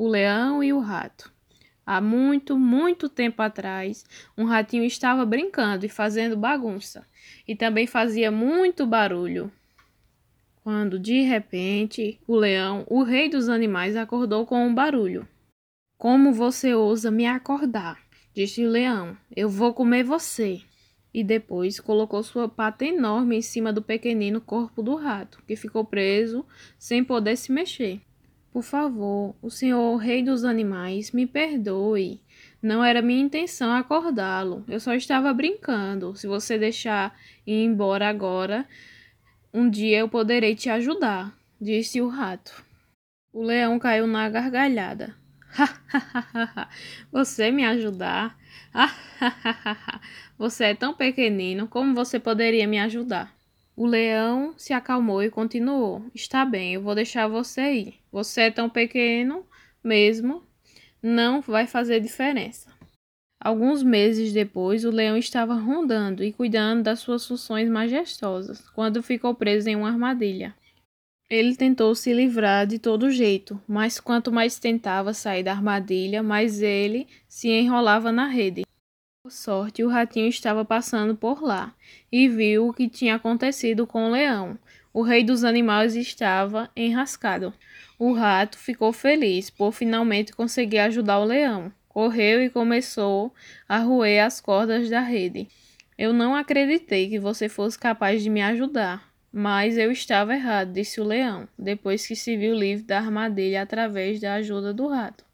O leão e o rato. Há muito, muito tempo atrás, um ratinho estava brincando e fazendo bagunça, e também fazia muito barulho. Quando, de repente, o leão, o rei dos animais, acordou com um barulho. Como você ousa me acordar? disse o leão. Eu vou comer você. E depois colocou sua pata enorme em cima do pequenino corpo do rato, que ficou preso sem poder se mexer. Por favor, o senhor rei dos animais, me perdoe. Não era minha intenção acordá-lo. Eu só estava brincando. Se você deixar ir embora agora, um dia eu poderei te ajudar, disse o rato. O leão caiu na gargalhada. você me ajudar? você é tão pequenino, como você poderia me ajudar? O leão se acalmou e continuou: Está bem, eu vou deixar você ir. Você é tão pequeno mesmo, não vai fazer diferença. Alguns meses depois, o leão estava rondando e cuidando das suas funções majestosas, quando ficou preso em uma armadilha. Ele tentou se livrar de todo jeito, mas quanto mais tentava sair da armadilha, mais ele se enrolava na rede. Sorte, o ratinho estava passando por lá e viu o que tinha acontecido com o leão. O rei dos animais estava enrascado. O rato ficou feliz por finalmente conseguir ajudar o leão. Correu e começou a roer as cordas da rede. Eu não acreditei que você fosse capaz de me ajudar, mas eu estava errado, disse o leão, depois que se viu livre da armadilha através da ajuda do rato.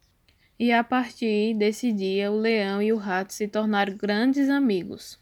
E a partir desse dia, o leão e o rato se tornaram grandes amigos.